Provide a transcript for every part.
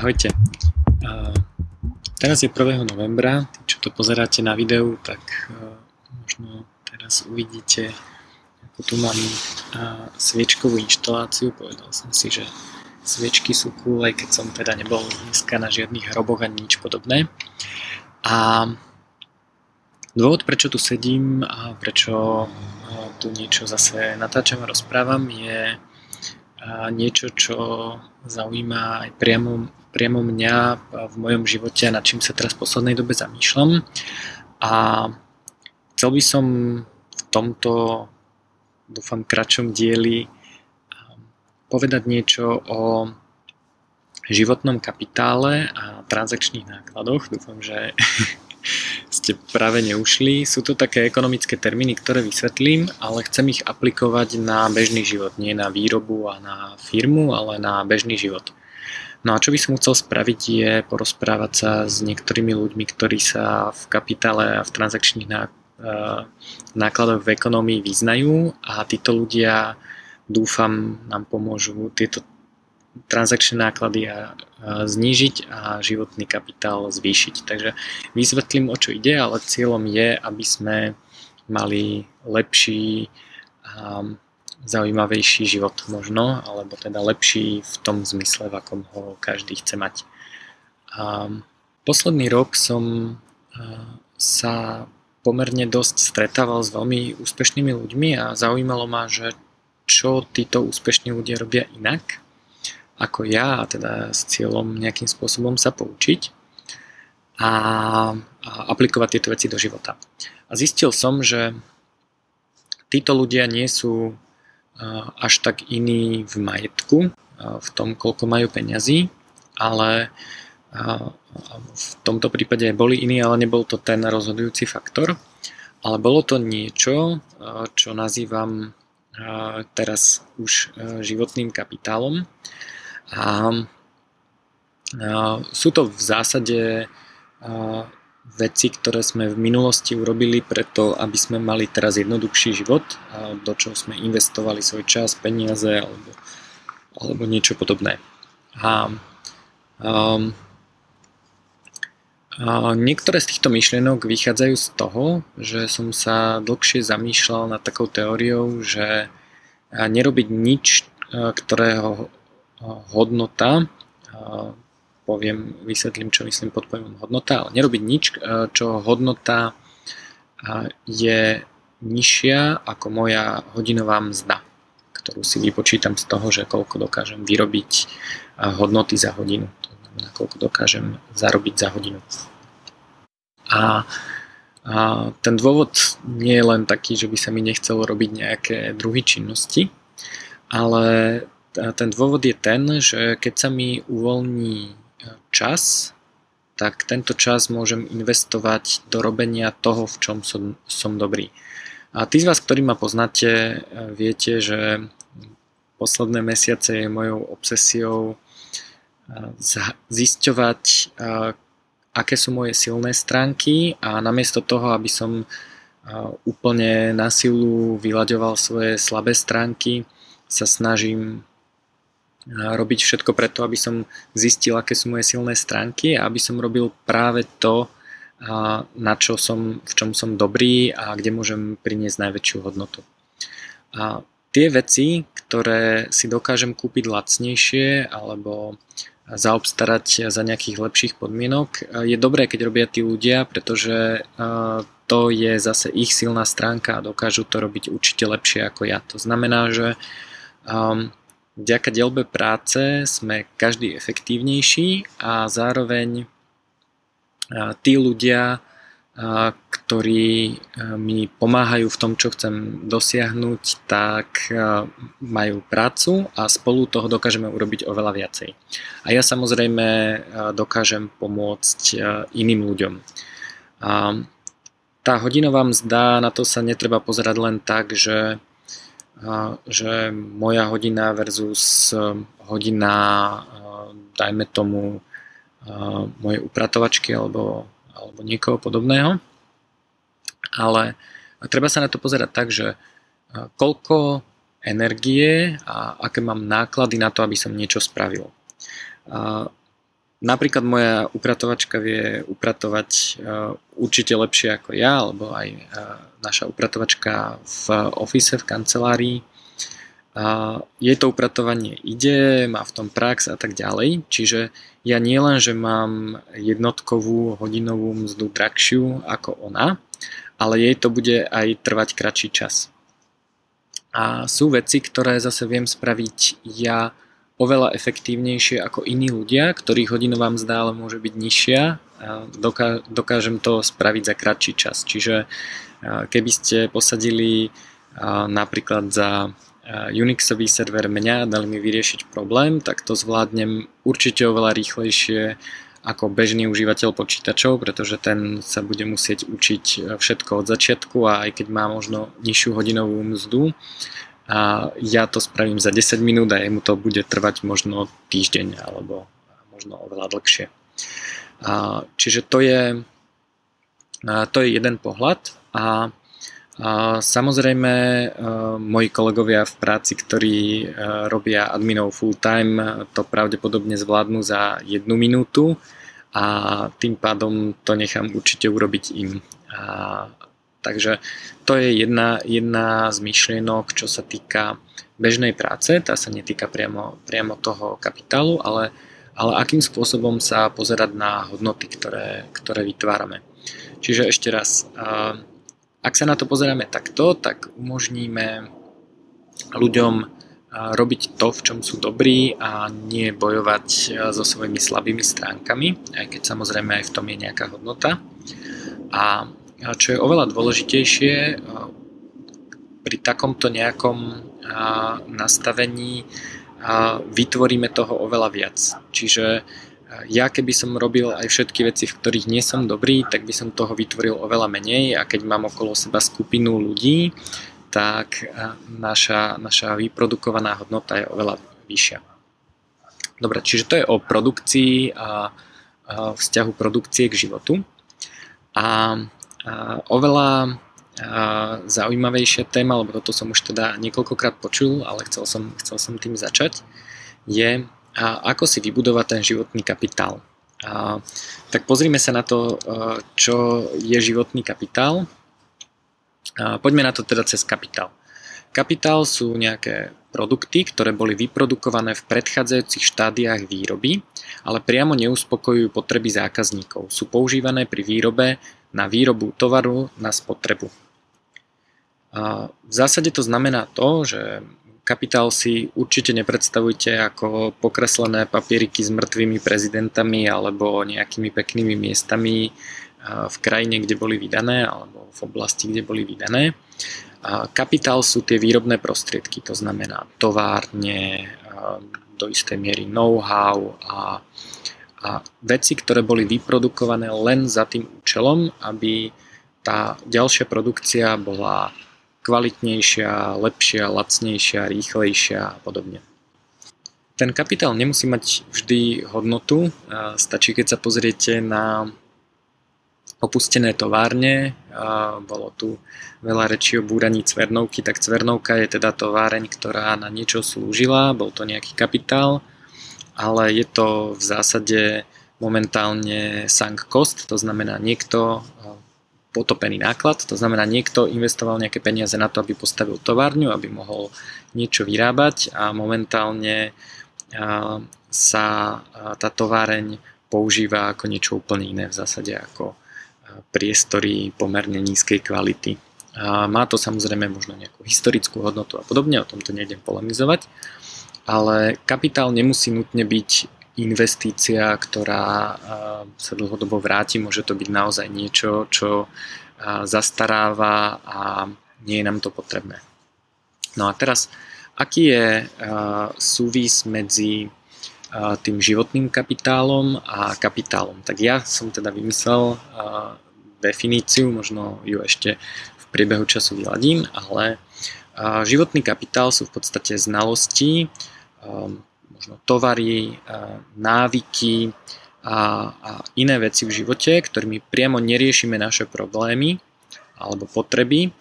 Ahojte. Teraz je 1. novembra, tí, čo to pozeráte na videu, tak uh, možno teraz uvidíte, ako tu mám sviečkovú inštaláciu. Povedal som si, že sviečky sú cool, aj keď som teda nebol dneska na žiadnych hroboch ani nič podobné. A dôvod, prečo tu sedím a prečo tu niečo zase natáčam a rozprávam, je niečo, čo zaujíma aj priamo priamo mňa v mojom živote a nad čím sa teraz v poslednej dobe zamýšľam. A chcel by som v tomto, dúfam, kratšom dieli um, povedať niečo o životnom kapitále a transakčných nákladoch. Dúfam, že ste práve neušli. Sú to také ekonomické termíny, ktoré vysvetlím, ale chcem ich aplikovať na bežný život, nie na výrobu a na firmu, ale na bežný život. No a čo by som chcel spraviť je porozprávať sa s niektorými ľuďmi, ktorí sa v kapitále a v transakčných e, nákladoch v ekonomii vyznajú a títo ľudia dúfam nám pomôžu tieto transakčné náklady a, znížiť a životný kapitál zvýšiť. Takže vysvetlím o čo ide, ale cieľom je, aby sme mali lepší zaujímavejší život možno, alebo teda lepší v tom zmysle, v akom ho každý chce mať. A posledný rok som sa pomerne dosť stretával s veľmi úspešnými ľuďmi a zaujímalo ma, že čo títo úspešní ľudia robia inak ako ja, a teda s cieľom nejakým spôsobom sa poučiť a, a aplikovať tieto veci do života. A zistil som, že títo ľudia nie sú až tak iný v majetku, v tom, koľko majú peňazí, ale v tomto prípade boli iní, ale nebol to ten rozhodujúci faktor. Ale bolo to niečo, čo nazývam teraz už životným kapitálom. A sú to v zásade veci, ktoré sme v minulosti urobili preto, aby sme mali teraz jednoduchší život, do čoho sme investovali svoj čas, peniaze alebo, alebo niečo podobné. A, um, a niektoré z týchto myšlienok vychádzajú z toho, že som sa dlhšie zamýšľal nad takou teóriou, že nerobiť nič, ktorého hodnota poviem, vysvetlím, čo myslím pod pojmom hodnota, ale nerobiť nič, e, čo hodnota e, je nižšia ako moja hodinová mzda, ktorú si vypočítam z toho, že koľko dokážem vyrobiť e, hodnoty za hodinu. To znamená, koľko dokážem zarobiť za hodinu. A, a ten dôvod nie je len taký, že by sa mi nechcelo robiť nejaké druhy činnosti, ale ten dôvod je ten, že keď sa mi uvoľní čas, tak tento čas môžem investovať do robenia toho, v čom som, som dobrý. A tí z vás, ktorí ma poznáte, viete, že posledné mesiace je mojou obsesiou zisťovať, aké sú moje silné stránky a namiesto toho, aby som úplne na silu vyľaďoval svoje slabé stránky, sa snažím robiť všetko preto, aby som zistil, aké sú moje silné stránky a aby som robil práve to, na čo som, v čom som dobrý a kde môžem priniesť najväčšiu hodnotu. A tie veci, ktoré si dokážem kúpiť lacnejšie alebo zaobstarať za nejakých lepších podmienok, je dobré, keď robia tí ľudia, pretože to je zase ich silná stránka a dokážu to robiť určite lepšie ako ja. To znamená, že um, Vďaka dielbe práce sme každý efektívnejší a zároveň tí ľudia, ktorí mi pomáhajú v tom, čo chcem dosiahnuť, tak majú prácu a spolu toho dokážeme urobiť oveľa viacej. A ja samozrejme dokážem pomôcť iným ľuďom. Tá hodinová mzda, na to sa netreba pozerať len tak, že že moja hodina versus um, hodina, uh, dajme tomu, uh, mojej upratovačky alebo, alebo niekoho podobného. Ale treba sa na to pozerať tak, že koľko energie a aké mám náklady na to, aby som niečo spravil. Napríklad moja upratovačka vie upratovať určite lepšie ako ja, alebo aj naša upratovačka v office, v kancelárii. Jej to upratovanie ide, má v tom prax a tak ďalej, čiže ja nielen, že mám jednotkovú hodinovú mzdu drahšiu ako ona, ale jej to bude aj trvať kratší čas. A sú veci, ktoré zase viem spraviť ja oveľa efektívnejšie ako iní ľudia, ktorých hodinová mzda ale môže byť nižšia. Dokážem to spraviť za kratší čas. Čiže keby ste posadili napríklad za Unixový server mňa, dali mi vyriešiť problém, tak to zvládnem určite oveľa rýchlejšie ako bežný užívateľ počítačov, pretože ten sa bude musieť učiť všetko od začiatku a aj keď má možno nižšiu hodinovú mzdu, a ja to spravím za 10 minút a jemu to bude trvať možno týždeň alebo možno oveľa dlhšie. A, čiže to je, a, to je jeden pohľad a, a samozrejme a, moji kolegovia v práci, ktorí a, robia adminov full time, to pravdepodobne zvládnu za jednu minútu a tým pádom to nechám určite urobiť im. A, Takže to je jedna, jedna z myšlienok, čo sa týka bežnej práce, tá sa netýka priamo, priamo toho kapitálu, ale, ale akým spôsobom sa pozerať na hodnoty, ktoré, ktoré vytvárame. Čiže ešte raz, ak sa na to pozeráme takto, tak umožníme ľuďom robiť to, v čom sú dobrí a nie bojovať so svojimi slabými stránkami, aj keď samozrejme aj v tom je nejaká hodnota. A čo je oveľa dôležitejšie, pri takomto nejakom nastavení vytvoríme toho oveľa viac. Čiže ja keby som robil aj všetky veci, v ktorých nie som dobrý, tak by som toho vytvoril oveľa menej a keď mám okolo seba skupinu ľudí, tak naša, naša vyprodukovaná hodnota je oveľa vyššia. Dobre, čiže to je o produkcii a vzťahu produkcie k životu. A oveľa zaujímavejšia téma, lebo toto som už teda niekoľkokrát počul, ale chcel som, chcel som tým začať, je ako si vybudovať ten životný kapitál. A, tak pozrime sa na to, čo je životný kapitál. A, poďme na to teda cez kapitál. Kapitál sú nejaké produkty, ktoré boli vyprodukované v predchádzajúcich štádiách výroby, ale priamo neuspokojujú potreby zákazníkov. Sú používané pri výrobe na výrobu tovaru na spotrebu. A v zásade to znamená to, že kapitál si určite nepredstavujte ako pokreslené papieriky s mŕtvými prezidentami alebo nejakými peknými miestami v krajine, kde boli vydané alebo v oblasti, kde boli vydané. A kapitál sú tie výrobné prostriedky, to znamená továrne, do istej miery know-how a a veci, ktoré boli vyprodukované len za tým účelom, aby tá ďalšia produkcia bola kvalitnejšia, lepšia, lacnejšia, rýchlejšia a podobne. Ten kapitál nemusí mať vždy hodnotu, stačí keď sa pozriete na opustené továrne, bolo tu veľa rečí o búraní cvernovky, tak cvernovka je teda továreň, ktorá na niečo slúžila, bol to nejaký kapitál, ale je to v zásade momentálne sunk cost, to znamená niekto eh, potopený náklad, to znamená niekto investoval nejaké peniaze na to, aby postavil továrňu, aby mohol niečo vyrábať a momentálne eh, sa eh, tá továreň používa ako niečo úplne iné v zásade ako priestory pomerne nízkej kvality. Má to samozrejme možno nejakú historickú hodnotu a podobne, o tomto nejdem polemizovať, ale kapitál nemusí nutne byť investícia, ktorá sa dlhodobo vráti. Môže to byť naozaj niečo, čo zastaráva a nie je nám to potrebné. No a teraz, aký je súvis medzi tým životným kapitálom a kapitálom? Tak ja som teda vymyslel definíciu, možno ju ešte v priebehu času vyladím, ale životný kapitál sú v podstate znalosti, možno tovary, návyky a, a iné veci v živote, ktorými priamo neriešime naše problémy alebo potreby,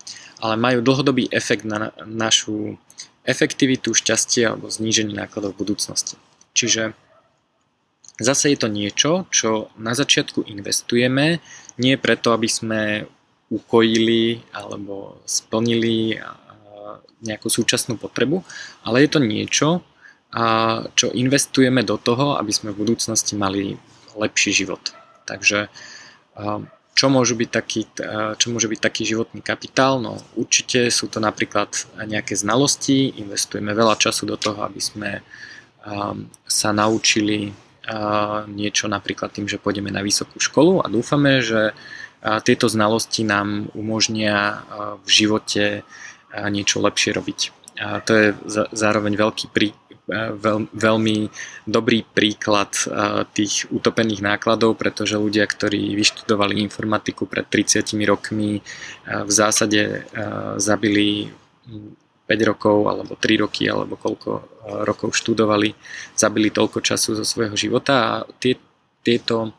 ale majú dlhodobý efekt na našu efektivitu, šťastie alebo zníženie nákladov v budúcnosti. Čiže zase je to niečo, čo na začiatku investujeme, nie preto, aby sme ukojili alebo splnili nejakú súčasnú potrebu, ale je to niečo, čo investujeme do toho, aby sme v budúcnosti mali lepší život. Takže čo môže byť taký, čo môže byť taký životný kapitál? No určite sú to napríklad nejaké znalosti, investujeme veľa času do toho, aby sme sa naučili niečo napríklad tým, že pôjdeme na vysokú školu a dúfame, že tieto znalosti nám umožnia v živote niečo lepšie robiť. A to je zároveň veľký prí, veľ, veľmi dobrý príklad tých utopených nákladov, pretože ľudia, ktorí vyštudovali informatiku pred 30 rokmi, v zásade zabili 5 rokov alebo 3 roky alebo koľko rokov študovali, zabili toľko času zo svojho života a tie, tieto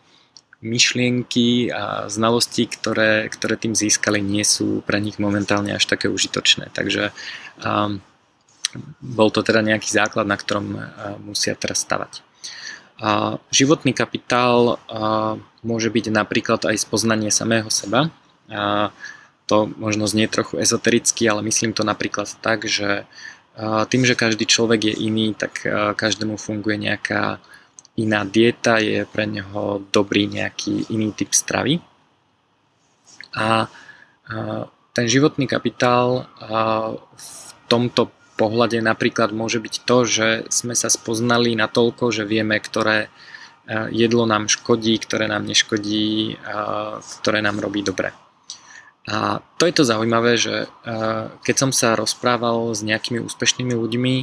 myšlienky a znalosti, ktoré, ktoré tým získali, nie sú pre nich momentálne až také užitočné. Takže um, bol to teda nejaký základ, na ktorom uh, musia teraz stavať. Životný kapitál uh, môže byť napríklad aj spoznanie samého seba. To možno znie trochu ezotericky, ale myslím to napríklad tak, že tým, že každý človek je iný, tak každému funguje nejaká iná dieta, je pre neho dobrý nejaký iný typ stravy. A ten životný kapitál v tomto pohľade napríklad môže byť to, že sme sa spoznali na toľko, že vieme, ktoré jedlo nám škodí, ktoré nám neškodí, ktoré nám robí dobre. A to je to zaujímavé, že keď som sa rozprával s nejakými úspešnými ľuďmi,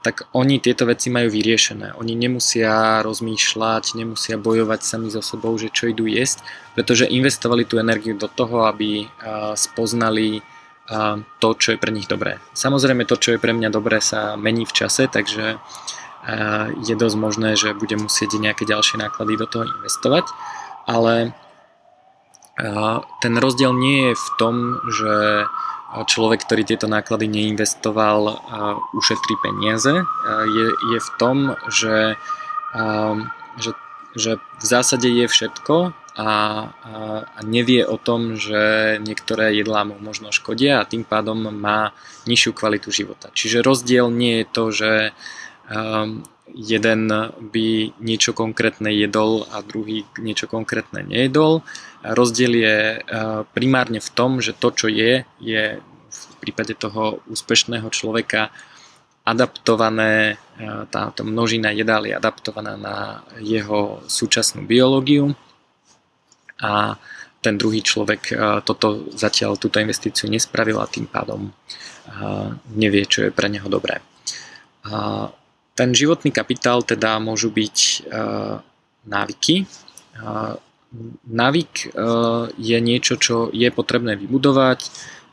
tak oni tieto veci majú vyriešené. Oni nemusia rozmýšľať, nemusia bojovať sami so sebou, že čo idú jesť, pretože investovali tú energiu do toho, aby spoznali to, čo je pre nich dobré. Samozrejme to, čo je pre mňa dobré, sa mení v čase, takže a, je dosť možné, že budem musieť nejaké ďalšie náklady do toho investovať, ale ten rozdiel nie je v tom, že človek, ktorý tieto náklady neinvestoval, ušetrí peniaze. Je, je v tom, že, že, že v zásade je všetko a, a nevie o tom, že niektoré jedlá mu možno škodia a tým pádom má nižšiu kvalitu života. Čiže rozdiel nie je to, že jeden by niečo konkrétne jedol a druhý niečo konkrétne nejedol. Rozdiel je e, primárne v tom, že to, čo je, je v prípade toho úspešného človeka adaptované, e, táto množina jedál je adaptovaná na jeho súčasnú biológiu a ten druhý človek e, toto zatiaľ túto investíciu nespravil a tým pádom nevie, čo je pre neho dobré. Ten životný kapitál teda môžu byť uh, návyky. Návyk je niečo, čo je potrebné vybudovať.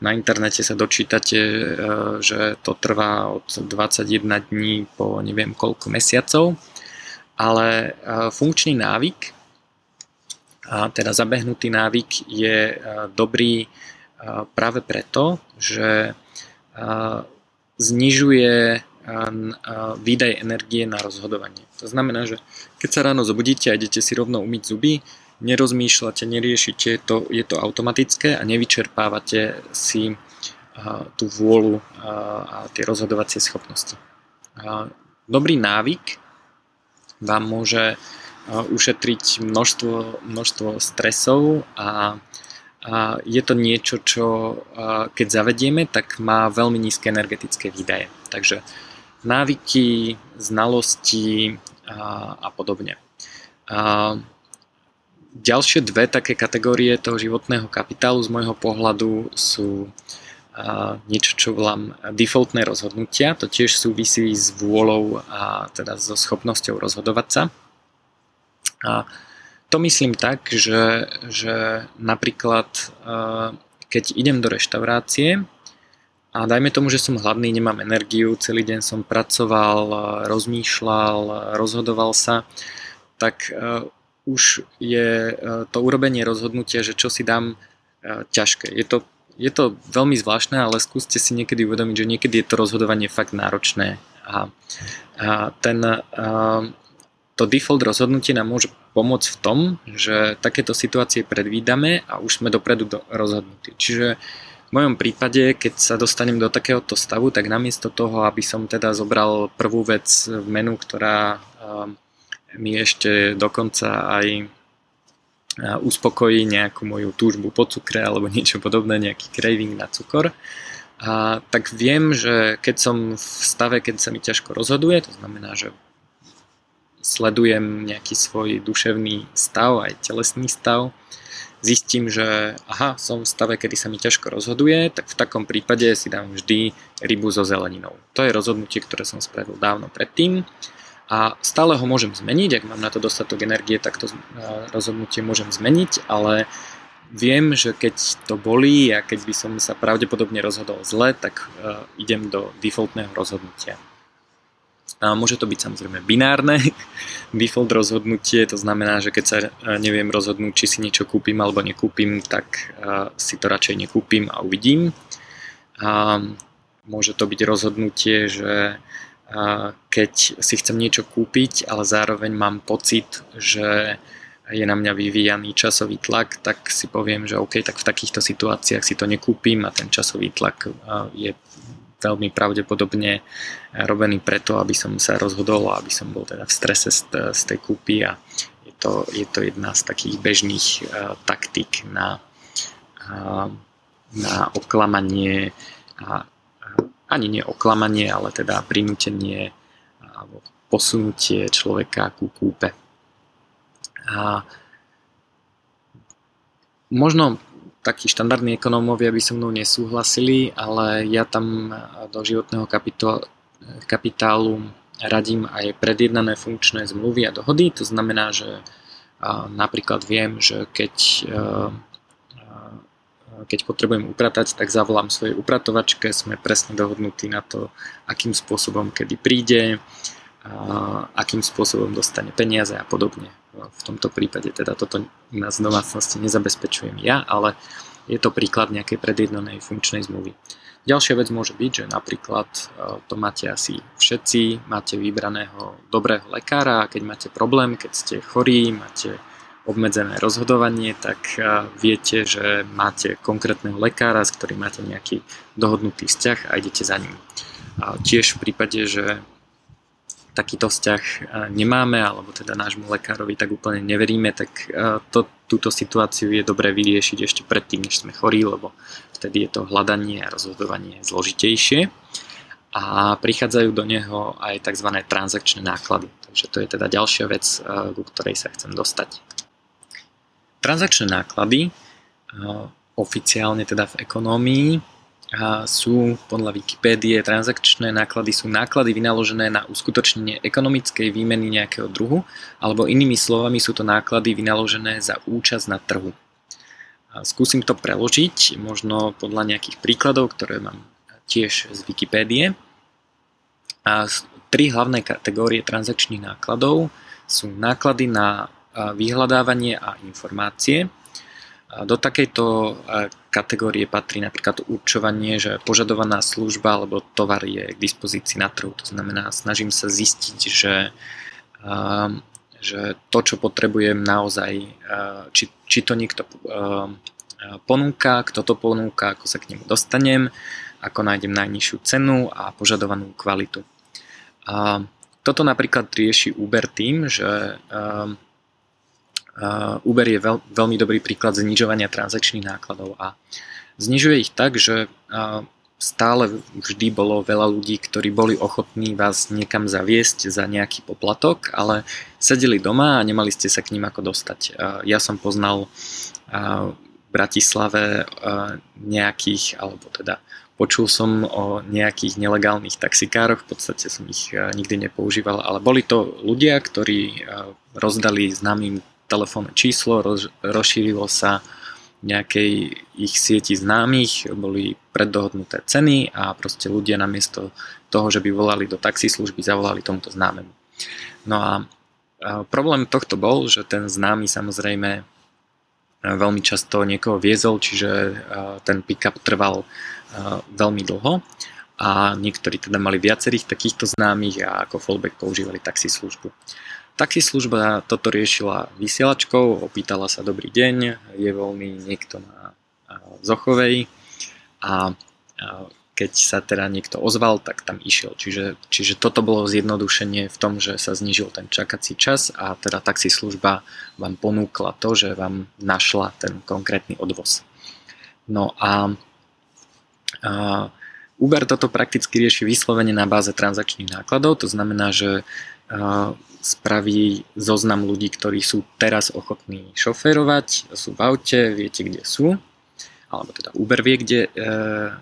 Na internete sa dočítate, že to trvá od 21 dní po neviem koľko mesiacov, ale funkčný návyk, teda zabehnutý návyk je uh, dobrý uh, práve preto, že uh, znižuje výdaj energie na rozhodovanie. To znamená, že keď sa ráno zobudíte a idete si rovno umyť zuby, nerozmýšľate, neriešite, to, je to automatické a nevyčerpávate si tú vôľu a tie rozhodovacie schopnosti. Dobrý návyk vám môže ušetriť množstvo, množstvo stresov a a je to niečo, čo keď zavedieme, tak má veľmi nízke energetické výdaje. Takže návyky, znalosti a, a podobne. A ďalšie dve také kategórie toho životného kapitálu z môjho pohľadu sú a niečo, čo volám defaultné rozhodnutia. To tiež súvisí s vôľou a teda so schopnosťou rozhodovať sa. A to myslím tak, že, že napríklad keď idem do reštaurácie a dajme tomu, že som hladný, nemám energiu, celý deň som pracoval, rozmýšľal, rozhodoval sa, tak už je to urobenie rozhodnutia, že čo si dám ťažké. Je to, je to veľmi zvláštne, ale skúste si niekedy uvedomiť, že niekedy je to rozhodovanie fakt náročné. A, a ten, uh, to default rozhodnutie nám môže pomôcť v tom, že takéto situácie predvídame a už sme dopredu do rozhodnutí. Čiže v mojom prípade, keď sa dostanem do takéhoto stavu, tak namiesto toho, aby som teda zobral prvú vec v menu, ktorá mi ešte dokonca aj uspokojí nejakú moju túžbu po cukre alebo niečo podobné, nejaký craving na cukor, a tak viem, že keď som v stave, keď sa mi ťažko rozhoduje, to znamená, že sledujem nejaký svoj duševný stav, aj telesný stav, zistím, že aha, som v stave, kedy sa mi ťažko rozhoduje, tak v takom prípade si dám vždy rybu so zeleninou. To je rozhodnutie, ktoré som spravil dávno predtým a stále ho môžem zmeniť, ak mám na to dostatok energie, tak to rozhodnutie môžem zmeniť, ale viem, že keď to bolí a keď by som sa pravdepodobne rozhodol zle, tak uh, idem do defaultného rozhodnutia. Môže to byť samozrejme binárne default rozhodnutie, to znamená, že keď sa neviem rozhodnúť, či si niečo kúpim alebo nekúpim, tak uh, si to radšej nekúpim a uvidím. Môže to byť rozhodnutie, že uh, keď si chcem niečo kúpiť, ale zároveň mám pocit, že je na mňa vyvíjaný časový tlak, tak si poviem, že OK, tak v takýchto situáciách si to nekúpim a ten časový tlak je veľmi pravdepodobne robený preto, aby som sa rozhodol a aby som bol teda v strese z, tej kúpy a je to, je to jedna z takých bežných uh, taktík na, uh, na oklamanie a, ani nie oklamanie, ale teda prinútenie alebo posunutie človeka ku kúpe. A možno takí štandardní ekonómovia by so mnou nesúhlasili, ale ja tam do životného kapitálu radím aj predjednané funkčné zmluvy a dohody. To znamená, že napríklad viem, že keď, keď potrebujem upratať, tak zavolám svojej upratovačke, sme presne dohodnutí na to, akým spôsobom kedy príde, akým spôsobom dostane peniaze a podobne v tomto prípade teda toto na z domácnosti nezabezpečujem ja, ale je to príklad nejakej predjednanej funkčnej zmluvy. Ďalšia vec môže byť, že napríklad e, to máte asi všetci, máte vybraného dobrého lekára a keď máte problém, keď ste chorí, máte obmedzené rozhodovanie, tak e, viete, že máte konkrétneho lekára, s ktorým máte nejaký dohodnutý vzťah a idete za ním. A tiež v prípade, že takýto vzťah e, nemáme, alebo teda nášmu lekárovi tak úplne neveríme, tak e, to, túto situáciu je dobré vyriešiť ešte predtým, než sme chorí, lebo vtedy je to hľadanie a rozhodovanie zložitejšie a prichádzajú do neho aj tzv. transakčné náklady. Takže to je teda ďalšia vec, e, ku ktorej sa chcem dostať. Transakčné náklady oficiálne teda v ekonómii sú podľa Wikipédie transakčné náklady sú náklady vynaložené na uskutočnenie ekonomickej výmeny nejakého druhu, alebo inými slovami sú to náklady vynaložené za účasť na trhu. Skúsim to preložiť, možno podľa nejakých príkladov, ktoré mám tiež z Wikipédie. A tri hlavné kategórie transakčných nákladov sú náklady na vyhľadávanie a informácie, do takejto kategórie patrí napríklad určovanie, že požadovaná služba alebo tovar je k dispozícii na trhu. To znamená, snažím sa zistiť, že, že to, čo potrebujem naozaj, či, či to niekto ponúka, kto to ponúka, ako sa k nemu dostanem, ako nájdem najnižšiu cenu a požadovanú kvalitu. Toto napríklad rieši Uber tým, že Uber je veľ, veľmi dobrý príklad znižovania transakčných nákladov a znižuje ich tak, že stále vždy bolo veľa ľudí, ktorí boli ochotní vás niekam zaviesť za nejaký poplatok, ale sedeli doma a nemali ste sa k ním ako dostať. Ja som poznal v Bratislave nejakých, alebo teda počul som o nejakých nelegálnych taxikároch, v podstate som ich nikdy nepoužíval, ale boli to ľudia, ktorí rozdali známym telefónne číslo, roz, rozšírilo sa nejakej ich sieti známych, boli preddohodnuté ceny a proste ľudia namiesto toho, že by volali do taxislužby, zavolali tomuto známemu. No a, problém tohto bol, že ten známy samozrejme veľmi často niekoho viezol, čiže ten pick-up trval veľmi dlho a niektorí teda mali viacerých takýchto známych a ako fallback používali taxislužbu. Služba toto riešila vysielačkou, opýtala sa dobrý deň, je voľný niekto na Zochovej a keď sa teda niekto ozval, tak tam išiel. Čiže, čiže toto bolo zjednodušenie v tom, že sa znižil ten čakací čas a teda taxislužba vám ponúkla to, že vám našla ten konkrétny odvoz. No a, a Uber toto prakticky rieši vyslovene na báze transakčných nákladov, to znamená, že spraví zoznam ľudí, ktorí sú teraz ochotní šoférovať, sú v aute, viete kde sú, alebo teda Uber vie, kde, e,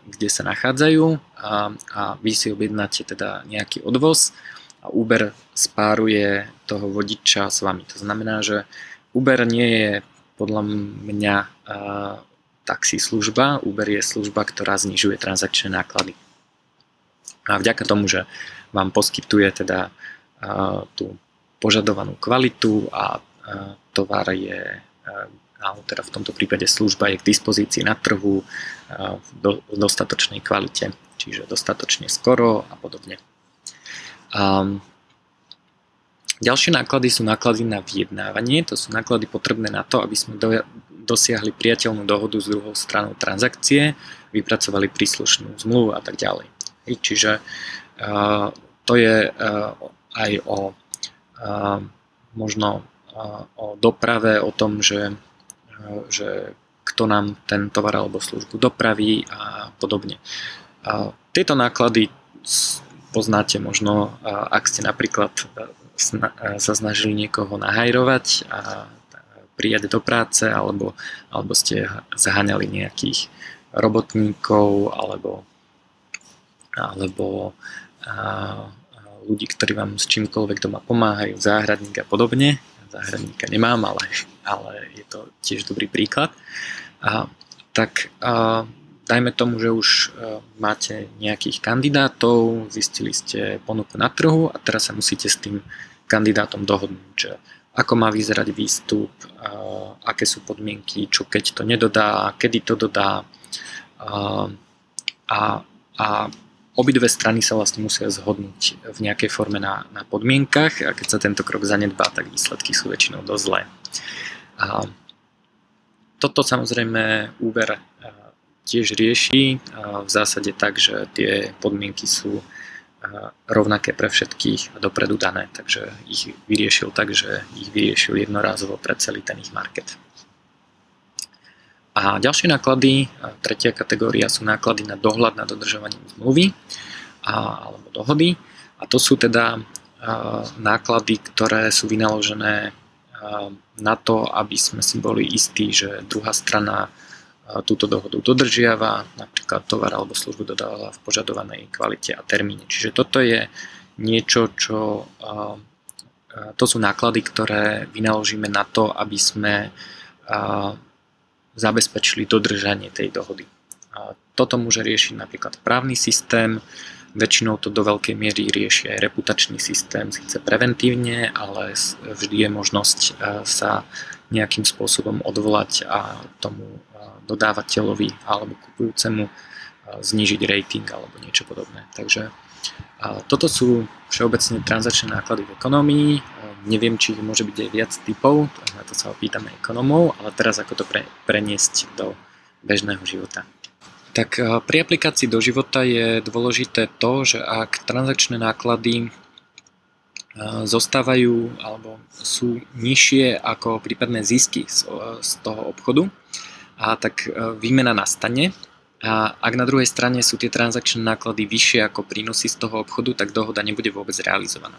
kde sa nachádzajú a, a vy si objednáte teda nejaký odvoz a Uber spáruje toho vodiča s vami. To znamená, že Uber nie je podľa mňa taxi služba, Uber je služba, ktorá znižuje transakčné náklady. A vďaka tomu, že vám poskytuje teda tú požadovanú kvalitu a tovar je, alebo teda v tomto prípade služba je k dispozícii na trhu v dostatočnej kvalite, čiže dostatočne skoro a podobne. Ďalšie náklady sú náklady na vyjednávanie, to sú náklady potrebné na to, aby sme do, dosiahli priateľnú dohodu s druhou stranou transakcie, vypracovali príslušnú zmluvu a tak ďalej. Čiže uh, to je aj o možno o doprave, o tom, že, že kto nám ten tovar alebo službu dopraví a podobne. Tieto náklady poznáte možno, ak ste napríklad sa snažili niekoho nahajrovať a prijať do práce, alebo, alebo ste zaháňali nejakých robotníkov, alebo, alebo a, ľudí, ktorí vám s čímkoľvek doma pomáhajú, záhradník a podobne. Záhradníka nemám, ale, ale je to tiež dobrý príklad. A, tak a, dajme tomu, že už máte nejakých kandidátov, zistili ste ponuku na trhu a teraz sa musíte s tým kandidátom dohodnúť, že ako má vyzerať výstup, aké sú podmienky, čo keď to nedodá, kedy to dodá. A, a obidve strany sa vlastne musia zhodnúť v nejakej forme na, na podmienkach a keď sa tento krok zanedbá, tak výsledky sú väčšinou dosť zlé. A toto samozrejme Uber tiež rieši v zásade tak, že tie podmienky sú rovnaké pre všetkých a dopredu dané, takže ich vyriešil tak, že ich vyriešil jednorázovo pre celý ten ich market. A ďalšie náklady, tretia kategória sú náklady na dohľad nad dodržovaním zmluvy a, alebo dohody a to sú teda a, náklady, ktoré sú vynaložené a, na to, aby sme si boli istí, že druhá strana túto dohodu dodržiava, napríklad tovar alebo službu dodáva v požadovanej kvalite a termíne. Čiže toto je niečo, čo to sú náklady, ktoré vynaložíme na to, aby sme zabezpečili dodržanie tej dohody. Toto môže riešiť napríklad právny systém, väčšinou to do veľkej miery rieši aj reputačný systém, síce preventívne, ale vždy je možnosť sa nejakým spôsobom odvolať a tomu dodávateľovi alebo kupujúcemu znížiť rating alebo niečo podobné. Takže toto sú všeobecne transakčné náklady v ekonomii. Neviem, či môže byť aj viac typov, na to sa opýtame ekonomov, ale teraz ako to pre, preniesť do bežného života. Tak pri aplikácii do života je dôležité to, že ak transakčné náklady zostávajú alebo sú nižšie ako prípadné zisky z, toho obchodu, a tak e, výmena nastane. A ak na druhej strane sú tie transakčné náklady vyššie ako prínosy z toho obchodu, tak dohoda nebude vôbec realizovaná.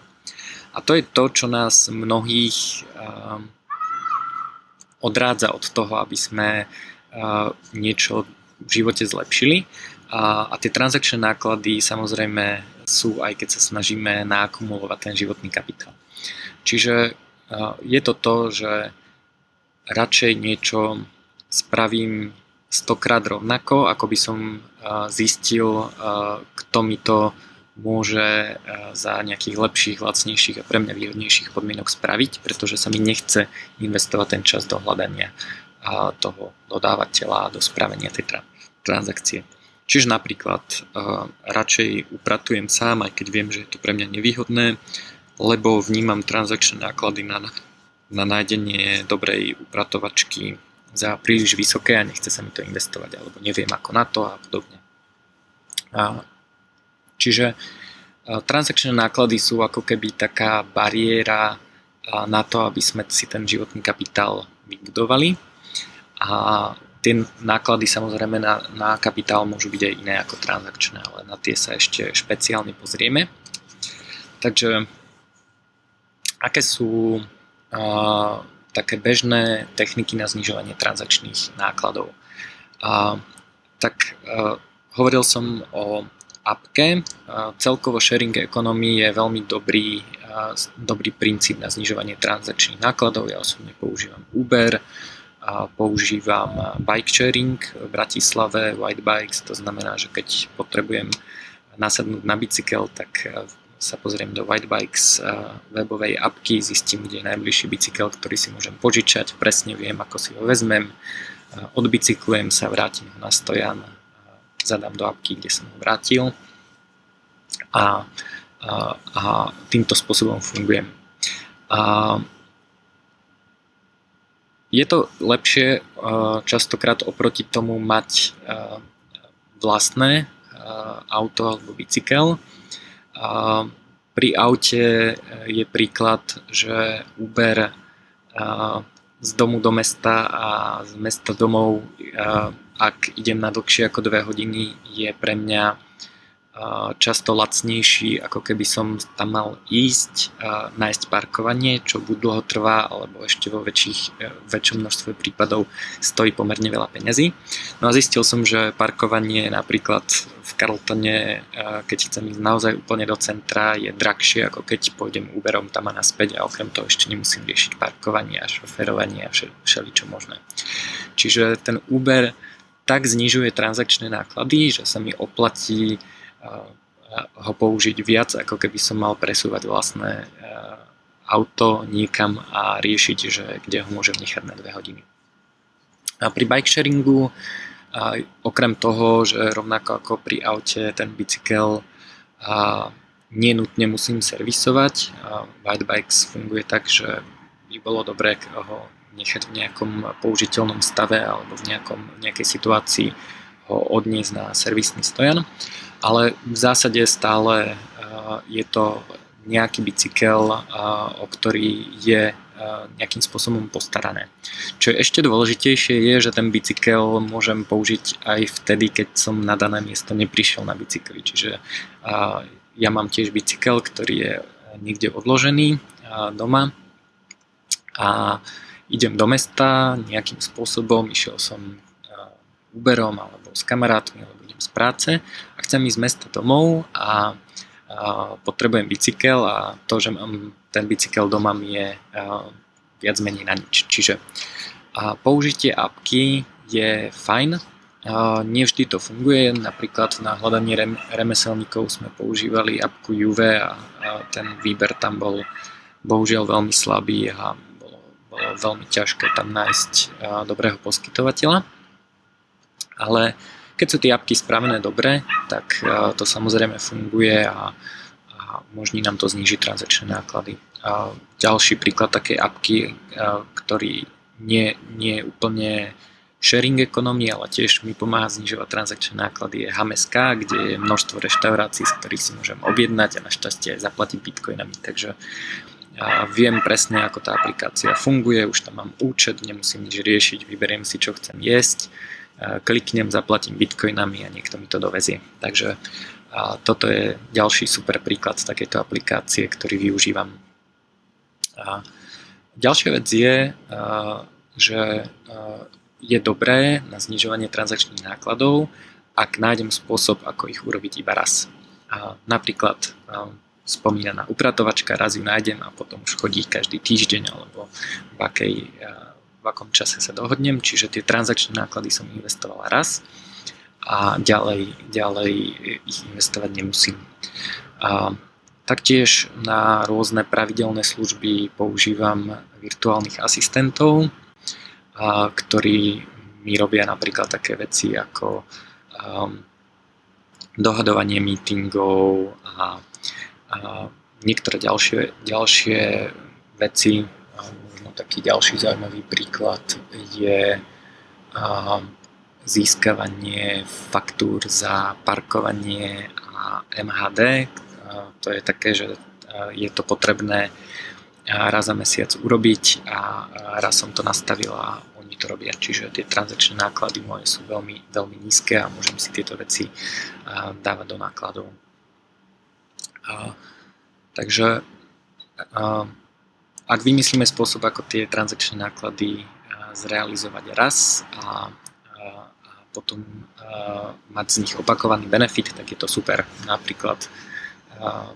A to je to, čo nás mnohých uh, odrádza od toho, aby sme uh, niečo v živote zlepšili. A, tie transakčné náklady samozrejme sú aj keď sa snažíme naakumulovať ten životný kapitál. Čiže uh, je to to, že radšej niečo spravím stokrát rovnako, ako by som zistil, kto mi to môže za nejakých lepších, lacnejších a pre mňa výhodnejších podmienok spraviť, pretože sa mi nechce investovať ten čas do hľadania toho dodávateľa a do spravenia tej transakcie. Čiže napríklad radšej upratujem sám, aj keď viem, že je to pre mňa nevýhodné, lebo vnímam transakčné náklady na, na nájdenie dobrej upratovačky za príliš vysoké a nechce sa mi to investovať, alebo neviem ako na to a podobne. A, čiže transakčné náklady sú ako keby taká bariéra na to, aby sme si ten životný kapitál vybudovali. A tie náklady samozrejme na, na kapitál môžu byť aj iné ako transakčné, ale na tie sa ešte špeciálne pozrieme. Takže aké sú uh, také bežné techniky na znižovanie transakčných nákladov? Uh, tak uh, hovoril som o appke. Uh, celkovo sharing economy je veľmi dobrý, uh, dobrý princíp na znižovanie transakčných nákladov. Ja osobne používam Uber, a používam bike sharing v Bratislave, White Bikes, to znamená, že keď potrebujem nasadnúť na bicykel, tak sa pozriem do Whitebikes eh, webovej apky, zistím, kde je najbližší bicykel, ktorý si môžem požičať, presne viem, ako si ho vezmem, eh, odbicyklujem sa, vrátim ho na stojan, eh, zadám do apky, kde som ho vrátil a, a, a týmto spôsobom fungujem. A, je to lepšie častokrát oproti tomu mať vlastné auto alebo bicykel, pri aute e, je príklad, že Uber e, z domu do mesta a z mesta domov, e, ak idem na dlhšie ako dve hodiny, je pre mňa často lacnejší, ako keby som tam mal ísť, nájsť parkovanie, čo buď dlho trvá, alebo ešte vo väčších, e, väčšom množstve prípadov stojí pomerne veľa peňazí. No a zistil som, že parkovanie napríklad v Carltone, e, keď chcem ísť naozaj úplne do centra, je drahšie, ako keď pôjdem Uberom tam a naspäť a okrem toho ešte nemusím riešiť parkovanie a šoferovanie a všeličo možné. Čiže ten Uber tak znižuje transakčné náklady, že sa mi oplatí ho použiť viac, ako keby som mal presúvať vlastné auto niekam a riešiť, že kde ho môžem nechať na dve hodiny. A pri bike sharingu, okrem toho, že rovnako ako pri aute ten bicykel nenutne musím servisovať, White Bikes funguje tak, že by bolo dobré ho nechať v nejakom použiteľnom stave alebo v, nejakom, v nejakej situácii ho odniesť na servisný stojan ale v zásade stále eh, je to nejaký bicykel, eh, o ktorý je eh, nejakým spôsobom postarané. Čo je ešte dôležitejšie je, že ten bicykel môžem použiť aj vtedy, keď som na dané miesto neprišiel na bicykli. Čiže ja mám tiež bicykel, ktorý je niekde odložený doma a idem do mesta nejakým spôsobom, išiel som Uberom alebo s kamarátmi, alebo idem z práce a chcem ísť z mesta domov a, a potrebujem bicykel a to, že mám ten bicykel doma mi je a, viac menej na nič. Čiže a použitie apky je fajn, a nevždy to funguje, napríklad na hľadanie rem, remeselníkov sme používali apku Juve a, a ten výber tam bol bohužiaľ veľmi slabý a bolo, bolo veľmi ťažké tam nájsť dobrého poskytovateľa ale keď sú tie apky spravené dobre, tak e, to samozrejme funguje a, a možní nám to znižiť transakčné náklady. A ďalší príklad takej apky, e, ktorý nie, nie je úplne sharing economy, ale tiež mi pomáha znižovať transakčné náklady je HMSK, kde je množstvo reštaurácií, z ktorých si môžem objednať a našťastie aj zaplatiť bitcoinami. Takže a viem presne, ako tá aplikácia funguje, už tam mám účet, nemusím nič riešiť, vyberiem si, čo chcem jesť kliknem, zaplatím bitcoinami a niekto mi to dovezie. Takže toto je ďalší super príklad z takejto aplikácie, ktorý využívam. A ďalšia vec je, že je dobré na znižovanie transakčných nákladov, ak nájdem spôsob, ako ich urobiť iba raz. A napríklad spomínaná upratovačka, raz ju nájdem a potom už chodí každý týždeň alebo v akej v akom čase sa dohodnem, čiže tie transakčné náklady som investoval raz a ďalej, ďalej ich investovať nemusím. A taktiež na rôzne pravidelné služby používam virtuálnych asistentov, a, ktorí mi robia napríklad také veci ako um, dohadovanie meetingov a, a niektoré ďalšie, ďalšie veci, možno taký ďalší zaujímavý príklad je získavanie faktúr za parkovanie a MHD. To je také, že je to potrebné raz za mesiac urobiť a raz som to nastavil a oni to robia. Čiže tie transakčné náklady moje sú veľmi, veľmi nízke a môžem si tieto veci dávať do nákladov. Takže ak vymyslíme spôsob, ako tie transakčné náklady zrealizovať raz a, a potom mať z nich opakovaný benefit, tak je to super. Napríklad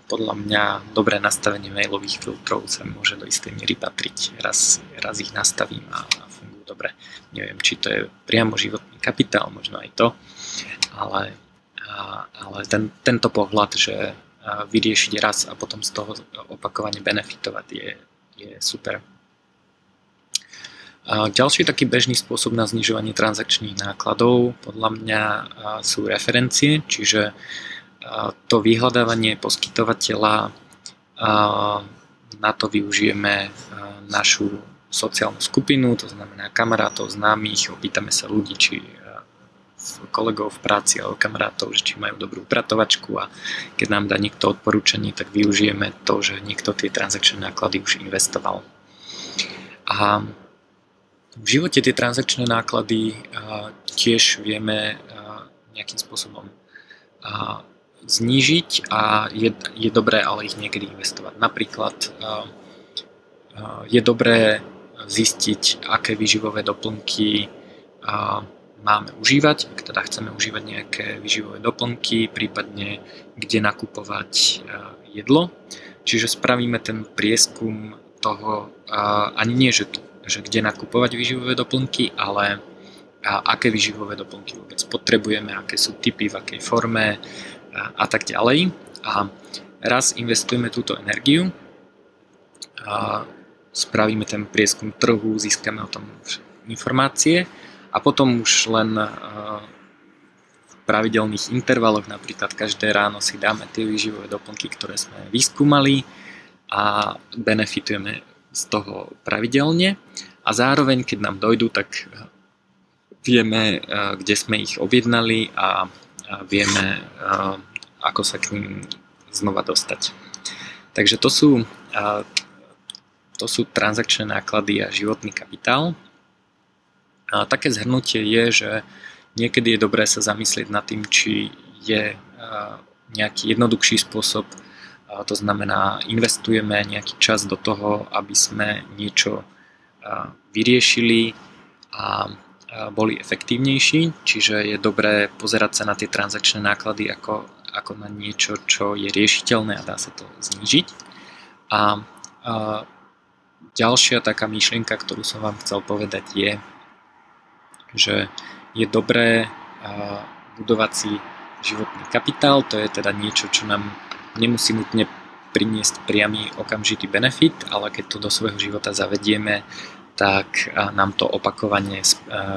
podľa mňa dobré nastavenie mailových filtrov sa môže do istej miery patriť. Raz, raz ich nastavím a, a fungujú dobre. Neviem, či to je priamo životný kapitál, možno aj to, ale, a, ale ten, tento pohľad, že vyriešiť raz a potom z toho opakovane benefitovať je, je super. Ďalší taký bežný spôsob na znižovanie transakčných nákladov podľa mňa sú referencie, čiže to vyhľadávanie poskytovateľa na to využijeme našu sociálnu skupinu, to znamená kamarátov, známych, opýtame sa ľudí, či kolegov v práci alebo kamarátov, že či majú dobrú upratovačku a keď nám dá niekto odporúčanie, tak využijeme to, že niekto tie transakčné náklady už investoval. A v živote tie transakčné náklady tiež vieme nejakým spôsobom znížiť a je, je dobré ale ich niekedy investovať. Napríklad je dobré zistiť, aké výživové doplnky máme užívať, ak teda chceme užívať nejaké výživové doplnky, prípadne kde nakupovať jedlo. Čiže spravíme ten prieskum toho, ani nie, že, že kde nakupovať výživové doplnky, ale aké výživové doplnky vôbec potrebujeme, aké sú typy, v akej forme, a tak ďalej. A raz investujeme túto energiu, spravíme ten prieskum trhu, získame o tom informácie a potom už len v pravidelných intervaloch, napríklad každé ráno si dáme tie výživové doplnky, ktoré sme vyskúmali a benefitujeme z toho pravidelne a zároveň, keď nám dojdú, tak vieme, kde sme ich objednali a vieme, ako sa k ním znova dostať. Takže to sú, to sú transakčné náklady a životný kapitál. A také zhrnutie je, že niekedy je dobré sa zamyslieť nad tým, či je nejaký jednoduchší spôsob, to znamená investujeme nejaký čas do toho, aby sme niečo vyriešili a boli efektívnejší, čiže je dobré pozerať sa na tie transakčné náklady ako, ako na niečo, čo je riešiteľné a dá sa to znížiť. A, a ďalšia taká myšlienka, ktorú som vám chcel povedať je, že je dobré budovať si životný kapitál, to je teda niečo, čo nám nemusí nutne priniesť priamy okamžitý benefit, ale keď to do svojho života zavedieme, tak nám to opakovane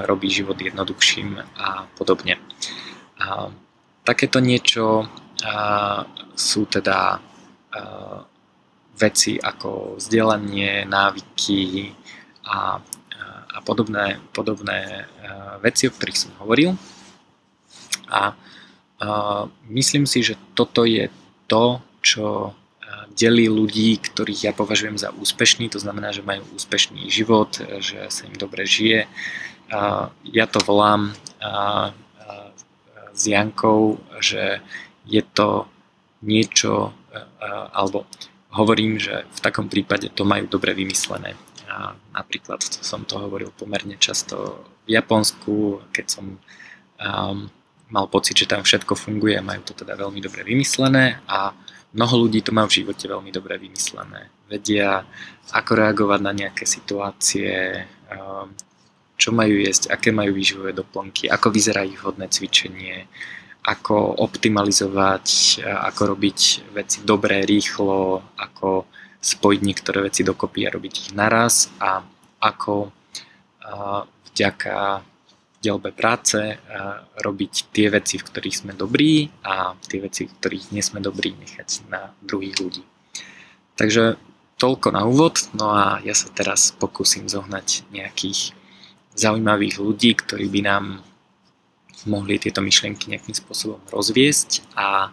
robí život jednoduchším a podobne. A takéto niečo sú teda veci ako vzdelanie, návyky a, a podobné, podobné veci, o ktorých som hovoril. A, a myslím si, že toto je to, čo delí ľudí, ktorých ja považujem za úspešný, to znamená, že majú úspešný život, že sa im dobre žije. Ja to volám s Jankou, že je to niečo, alebo hovorím, že v takom prípade to majú dobre vymyslené. Napríklad som to hovoril pomerne často v Japonsku, keď som um, mal pocit, že tam všetko funguje, majú to teda veľmi dobre vymyslené a Mnoho ľudí to má v živote veľmi dobre vymyslené. Vedia, ako reagovať na nejaké situácie, ehm, čo majú jesť, aké majú výživové doplnky, ako vyzerá ich vhodné cvičenie, ako optimalizovať, ako robiť veci dobré, rýchlo, ako spojiť niektoré veci dokopy a robiť ich naraz a ako vďaka dielbe práce robiť tie veci, v ktorých sme dobrí a tie veci, v ktorých nie sme dobrí, nechať na druhých ľudí. Takže toľko na úvod, no a ja sa teraz pokúsim zohnať nejakých zaujímavých ľudí, ktorí by nám mohli tieto myšlienky nejakým spôsobom rozviesť a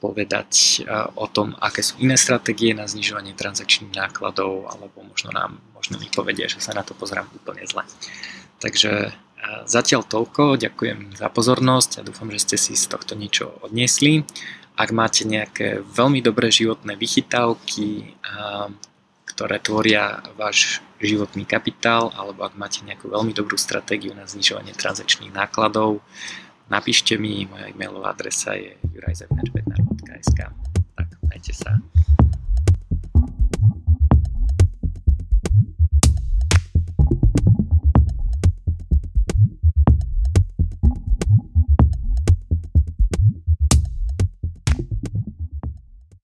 povedať o tom, aké sú iné stratégie na znižovanie transakčných nákladov, alebo možno nám možno mi povedia, že sa na to pozerám úplne zle. Takže zatiaľ toľko, ďakujem za pozornosť a dúfam, že ste si z tohto niečo odniesli. Ak máte nejaké veľmi dobré životné vychytávky, ktoré tvoria váš životný kapitál, alebo ak máte nejakú veľmi dobrú stratégiu na znižovanie transakčných nákladov, napíšte mi, moja e-mailová adresa je jurajzevnačbednar.sk Tak, majte sa.